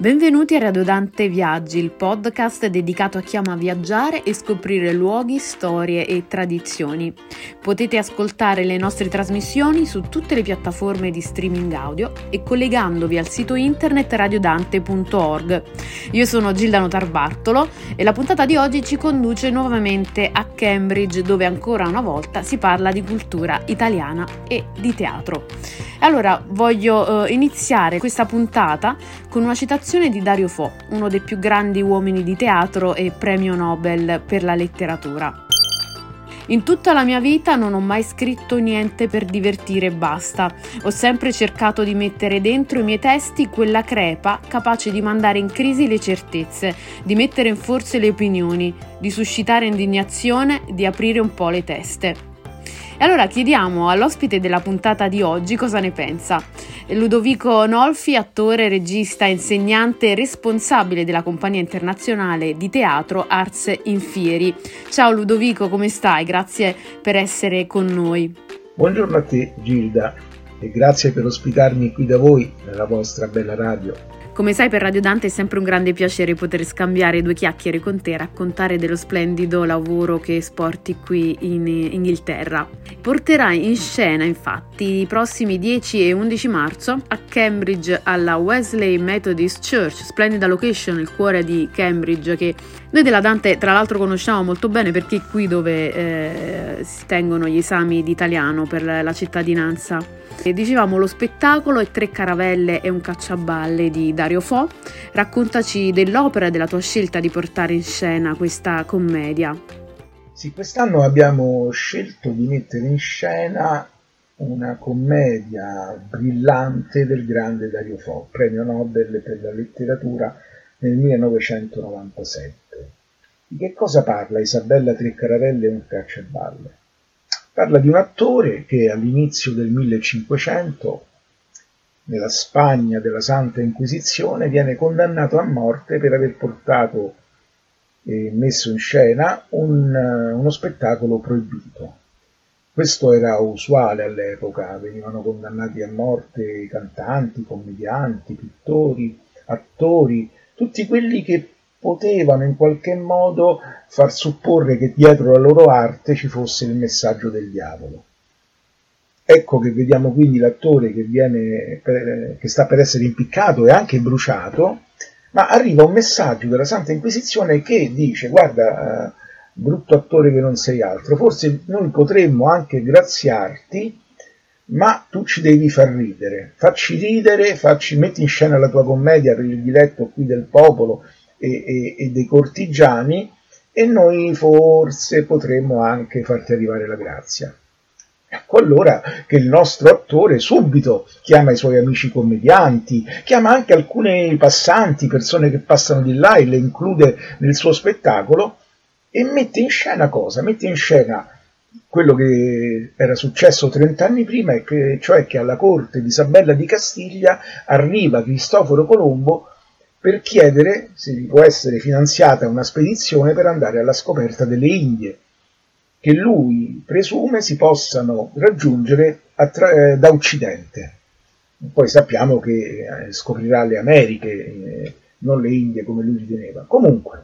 Benvenuti a Radio Dante Viaggi, il podcast dedicato a chi ama viaggiare e scoprire luoghi, storie e tradizioni. Potete ascoltare le nostre trasmissioni su tutte le piattaforme di streaming audio e collegandovi al sito internet radiodante.org. Io sono Gilda Notarbartolo e la puntata di oggi ci conduce nuovamente a Cambridge dove ancora una volta si parla di cultura italiana e di teatro. Allora voglio eh, iniziare questa puntata con una citazione di Dario Fo, uno dei più grandi uomini di teatro e premio Nobel per la letteratura. In tutta la mia vita non ho mai scritto niente per divertire e basta. Ho sempre cercato di mettere dentro i miei testi quella crepa capace di mandare in crisi le certezze, di mettere in forze le opinioni, di suscitare indignazione, di aprire un po' le teste. E allora chiediamo all'ospite della puntata di oggi cosa ne pensa. Ludovico Nolfi, attore, regista, insegnante e responsabile della compagnia internazionale di teatro Arts Infieri. Ciao Ludovico, come stai? Grazie per essere con noi. Buongiorno a te Gilda e grazie per ospitarmi qui da voi nella vostra bella radio. Come sai per Radio Dante è sempre un grande piacere poter scambiare due chiacchiere con te e raccontare dello splendido lavoro che esporti qui in Inghilterra. Porterai in scena infatti i prossimi 10 e 11 marzo a Cambridge alla Wesley Methodist Church, splendida location nel cuore di Cambridge che noi della Dante tra l'altro conosciamo molto bene perché è qui dove eh, si tengono gli esami di italiano per la cittadinanza. E dicevamo lo spettacolo è Tre caravelle e un cacciaballe di Dario Fo. Raccontaci dell'opera e della tua scelta di portare in scena questa commedia. Sì, quest'anno abbiamo scelto di mettere in scena una commedia brillante del grande Dario Fo, premio Nobel per la letteratura nel 1997. Di che cosa parla Isabella Tre Caravelle e un cacciaballe? Parla di un attore che all'inizio del 1500, nella Spagna della Santa Inquisizione, viene condannato a morte per aver portato e messo in scena un, uno spettacolo proibito. Questo era usuale all'epoca, venivano condannati a morte cantanti, commedianti, pittori, attori, tutti quelli che potevano in qualche modo far supporre che dietro la loro arte ci fosse il messaggio del diavolo. Ecco che vediamo quindi l'attore che, viene, che sta per essere impiccato e anche bruciato, ma arriva un messaggio della Santa Inquisizione che dice guarda, eh, brutto attore che non sei altro, forse noi potremmo anche graziarti, ma tu ci devi far ridere, facci ridere, facci, metti in scena la tua commedia per il diletto qui del popolo, e, e, e dei cortigiani e noi forse potremmo anche farti arrivare la grazia. Ecco allora che il nostro attore subito chiama i suoi amici commedianti, chiama anche alcune passanti, persone che passano di là e le include nel suo spettacolo e mette in scena cosa? Mette in scena quello che era successo 30 anni prima, cioè che alla corte di Isabella di Castiglia arriva Cristoforo Colombo per chiedere se gli può essere finanziata una spedizione per andare alla scoperta delle Indie, che lui presume si possano raggiungere attra- eh, da Occidente. Poi sappiamo che eh, scoprirà le Americhe, eh, non le Indie come lui riteneva. Comunque,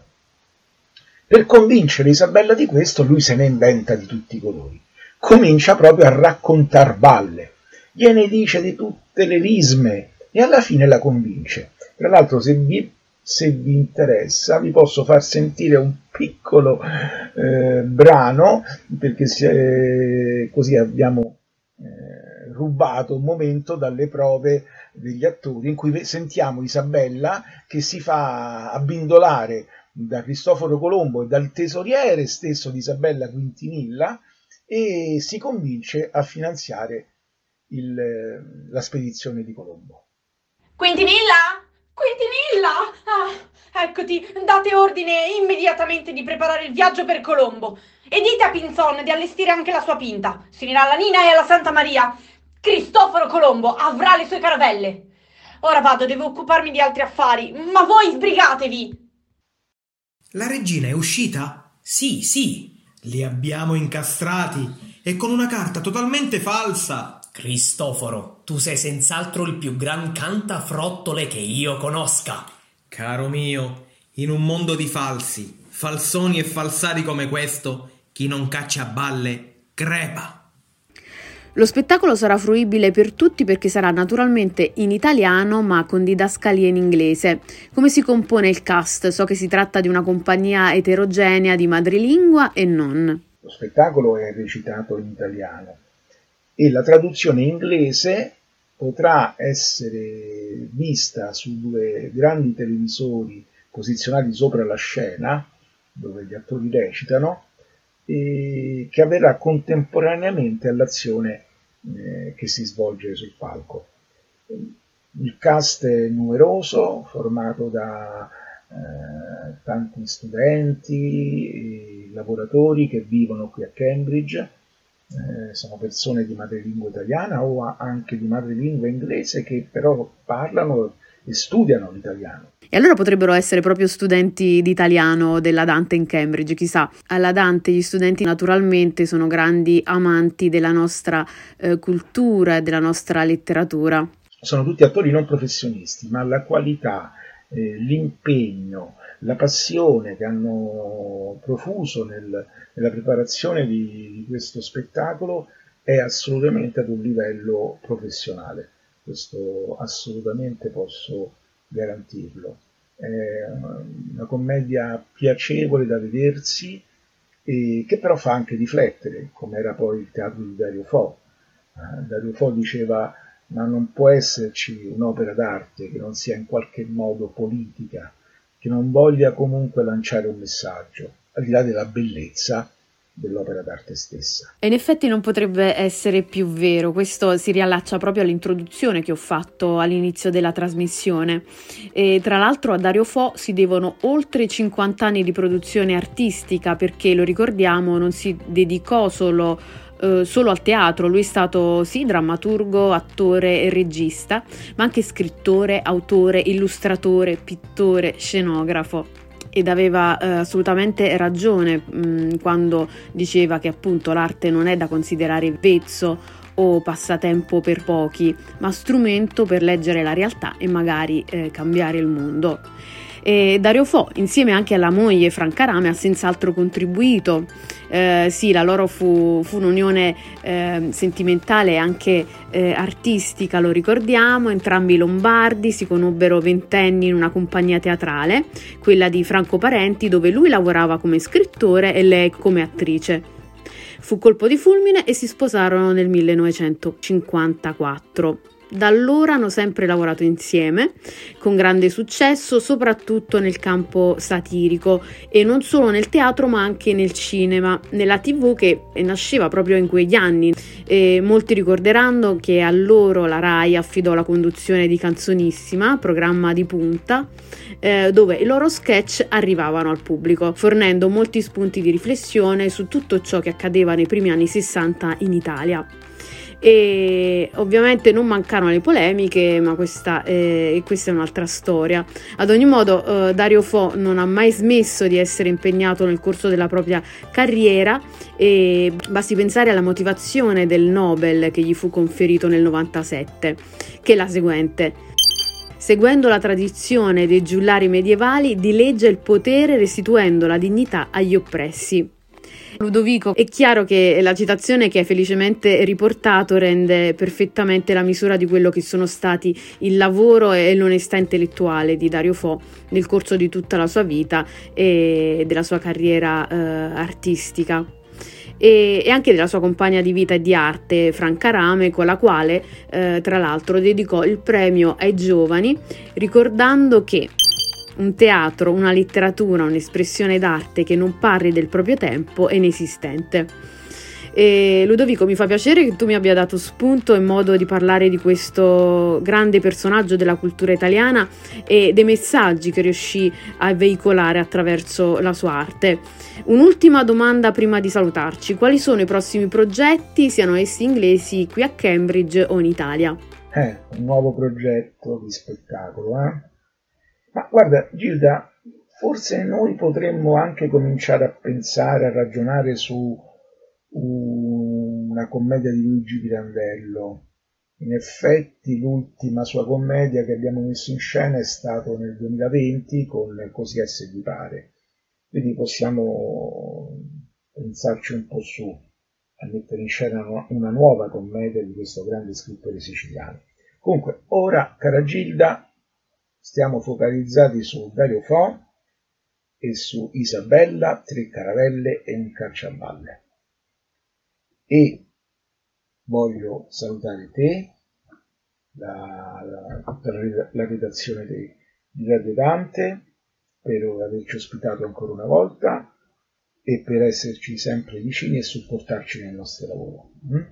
per convincere Isabella di questo, lui se ne inventa di tutti i colori. Comincia proprio a raccontar balle, gliene dice di tutte le risme e alla fine la convince. Tra l'altro, se vi, se vi, interessa, vi posso far sentire un piccolo eh, brano, perché se, così abbiamo eh, rubato un momento dalle prove degli attori in cui sentiamo Isabella che si fa abbindolare da Cristoforo Colombo e dal tesoriere stesso di Isabella Quintinilla e si convince a finanziare il, la spedizione di Colombo. Quintinilla? Quintinilla! Ah, eccoti, date ordine immediatamente di preparare il viaggio per Colombo e dite a Pinzon di allestire anche la sua pinta. Si unirà alla Nina e alla Santa Maria. Cristoforo Colombo avrà le sue caravelle. Ora vado, devo occuparmi di altri affari, ma voi sbrigatevi! La regina è uscita? Sì, sì, li abbiamo incastrati e con una carta totalmente falsa. Cristoforo, tu sei senz'altro il più gran cantafrottole che io conosca. Caro mio, in un mondo di falsi, falsoni e falsari come questo, chi non caccia balle crepa. Lo spettacolo sarà fruibile per tutti perché sarà naturalmente in italiano ma con didascalie in inglese. Come si compone il cast? So che si tratta di una compagnia eterogenea di madrelingua e non. Lo spettacolo è recitato in italiano e la traduzione inglese potrà essere vista su due grandi televisori posizionati sopra la scena dove gli attori recitano e che avverrà contemporaneamente all'azione eh, che si svolge sul palco. Il cast è numeroso, formato da eh, tanti studenti e lavoratori che vivono qui a Cambridge, eh, sono persone di madrelingua italiana o anche di madrelingua inglese che però parlano e studiano l'italiano. E allora potrebbero essere proprio studenti di italiano della Dante in Cambridge, chissà. Alla Dante gli studenti naturalmente sono grandi amanti della nostra eh, cultura e della nostra letteratura. Sono tutti attori non professionisti, ma la qualità, eh, l'impegno, la passione che hanno profuso nel, nella preparazione di, di questo spettacolo è assolutamente ad un livello professionale. Questo assolutamente posso garantirlo. È una commedia piacevole da vedersi e che però fa anche riflettere, come era poi il teatro di Dario Fo. Eh, Dario Fo diceva ma non può esserci un'opera d'arte che non sia in qualche modo politica, che non voglia comunque lanciare un messaggio, al di là della bellezza dell'opera d'arte stessa. E in effetti non potrebbe essere più vero, questo si riallaccia proprio all'introduzione che ho fatto all'inizio della trasmissione. E tra l'altro a Dario Fo si devono oltre 50 anni di produzione artistica perché lo ricordiamo non si dedicò solo Uh, solo al teatro, lui è stato sì drammaturgo, attore e regista, ma anche scrittore, autore, illustratore, pittore, scenografo ed aveva eh, assolutamente ragione mh, mm, quando diceva che appunto l'arte non è da considerare vezzo o passatempo per pochi, ma strumento per leggere la realtà e magari eh, cambiare il mondo. E Dario Fo, insieme anche alla moglie Franca Rame, ha senz'altro contribuito. Eh, sì, la loro fu, fu un'unione eh, sentimentale e anche eh, artistica, lo ricordiamo. Entrambi lombardi si conobbero ventenni in una compagnia teatrale, quella di Franco Parenti, dove lui lavorava come scrittore e lei come attrice. Fu colpo di fulmine e si sposarono nel 1954. Da allora hanno sempre lavorato insieme, con grande successo, soprattutto nel campo satirico e non solo nel teatro ma anche nel cinema, nella tv che nasceva proprio in quegli anni. E molti ricorderanno che a loro la RAI affidò la conduzione di Canzonissima, programma di punta, eh, dove i loro sketch arrivavano al pubblico, fornendo molti spunti di riflessione su tutto ciò che accadeva nei primi anni 60 in Italia e ovviamente non mancarono le polemiche, ma questa, eh, questa è un'altra storia. Ad ogni modo, eh, Dario Fo non ha mai smesso di essere impegnato nel corso della propria carriera e basti pensare alla motivazione del Nobel che gli fu conferito nel 97, che è la seguente. Seguendo la tradizione dei giullari medievali, dileggia il potere restituendo la dignità agli oppressi. Ludovico, è chiaro che la citazione che hai felicemente riportato rende perfettamente la misura di quello che sono stati il lavoro e l'onestà intellettuale di Dario Fo nel corso di tutta la sua vita e della sua carriera eh, artistica. E, anche della sua compagna di vita e di arte Franca Rame, con la quale eh, tra l'altro dedicò il premio ai giovani, ricordando che un teatro, una letteratura, un'espressione d'arte che non parli del proprio tempo è inesistente. E Ludovico, mi fa piacere che tu mi abbia dato spunto e modo di parlare di questo grande personaggio della cultura italiana e dei messaggi che riuscì a veicolare attraverso la sua arte. Un'ultima domanda prima di salutarci: quali sono i prossimi progetti, siano essi inglesi, qui a Cambridge o in Italia? Eh, un nuovo progetto di spettacolo, eh? Ma guarda, Gilda, forse noi potremmo anche cominciare a pensare, a ragionare su una commedia di Luigi Pirandello, In effetti l'ultima sua commedia che abbiamo messo in scena è stato nel 2020 con Così è se vi pare. Quindi possiamo pensarci un po' su a mettere in scena una nuova commedia di questo grande scrittore siciliano. Comunque, ora, cara Gilda, stiamo focalizzati su Dario Fo e su Isabella, tre caravelle e un cacciavalle. E voglio salutare te, la, la, la, redazione di, di Radio Dante, per averci ospitato ancora una volta e per esserci sempre vicini e supportarci nel nostro lavoro. Mm?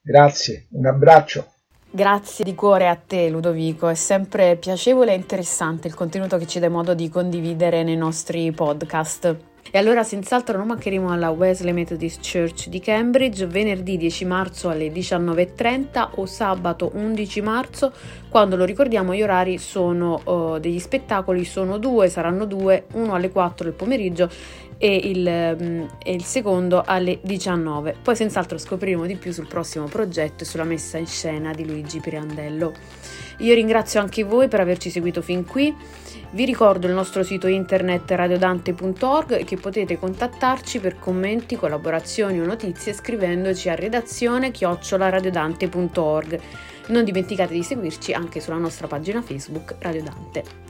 Grazie, un abbraccio. Grazie di cuore a te Ludovico, è sempre piacevole e interessante il contenuto che ci dai modo di condividere nei nostri podcast. E allora senz'altro non mancheremo alla Wesley Methodist Church di Cambridge venerdì 10 marzo alle 19.30 o sabato 11 marzo, quando lo ricordiamo gli orari sono uh, degli spettacoli, sono due, saranno due, uno alle 4 del pomeriggio e il, um, e il, secondo alle 19. Poi senz'altro scopriremo di più sul prossimo progetto e sulla messa in scena di Luigi Pirandello. Io ringrazio anche voi per averci seguito fin qui. Vi ricordo il nostro sito internet radiodante.org che potete contattarci per commenti, collaborazioni o notizie scrivendoci a redazione chiocciolaradiodante.org. Non dimenticate di seguirci anche sulla nostra pagina Facebook Radio Dante.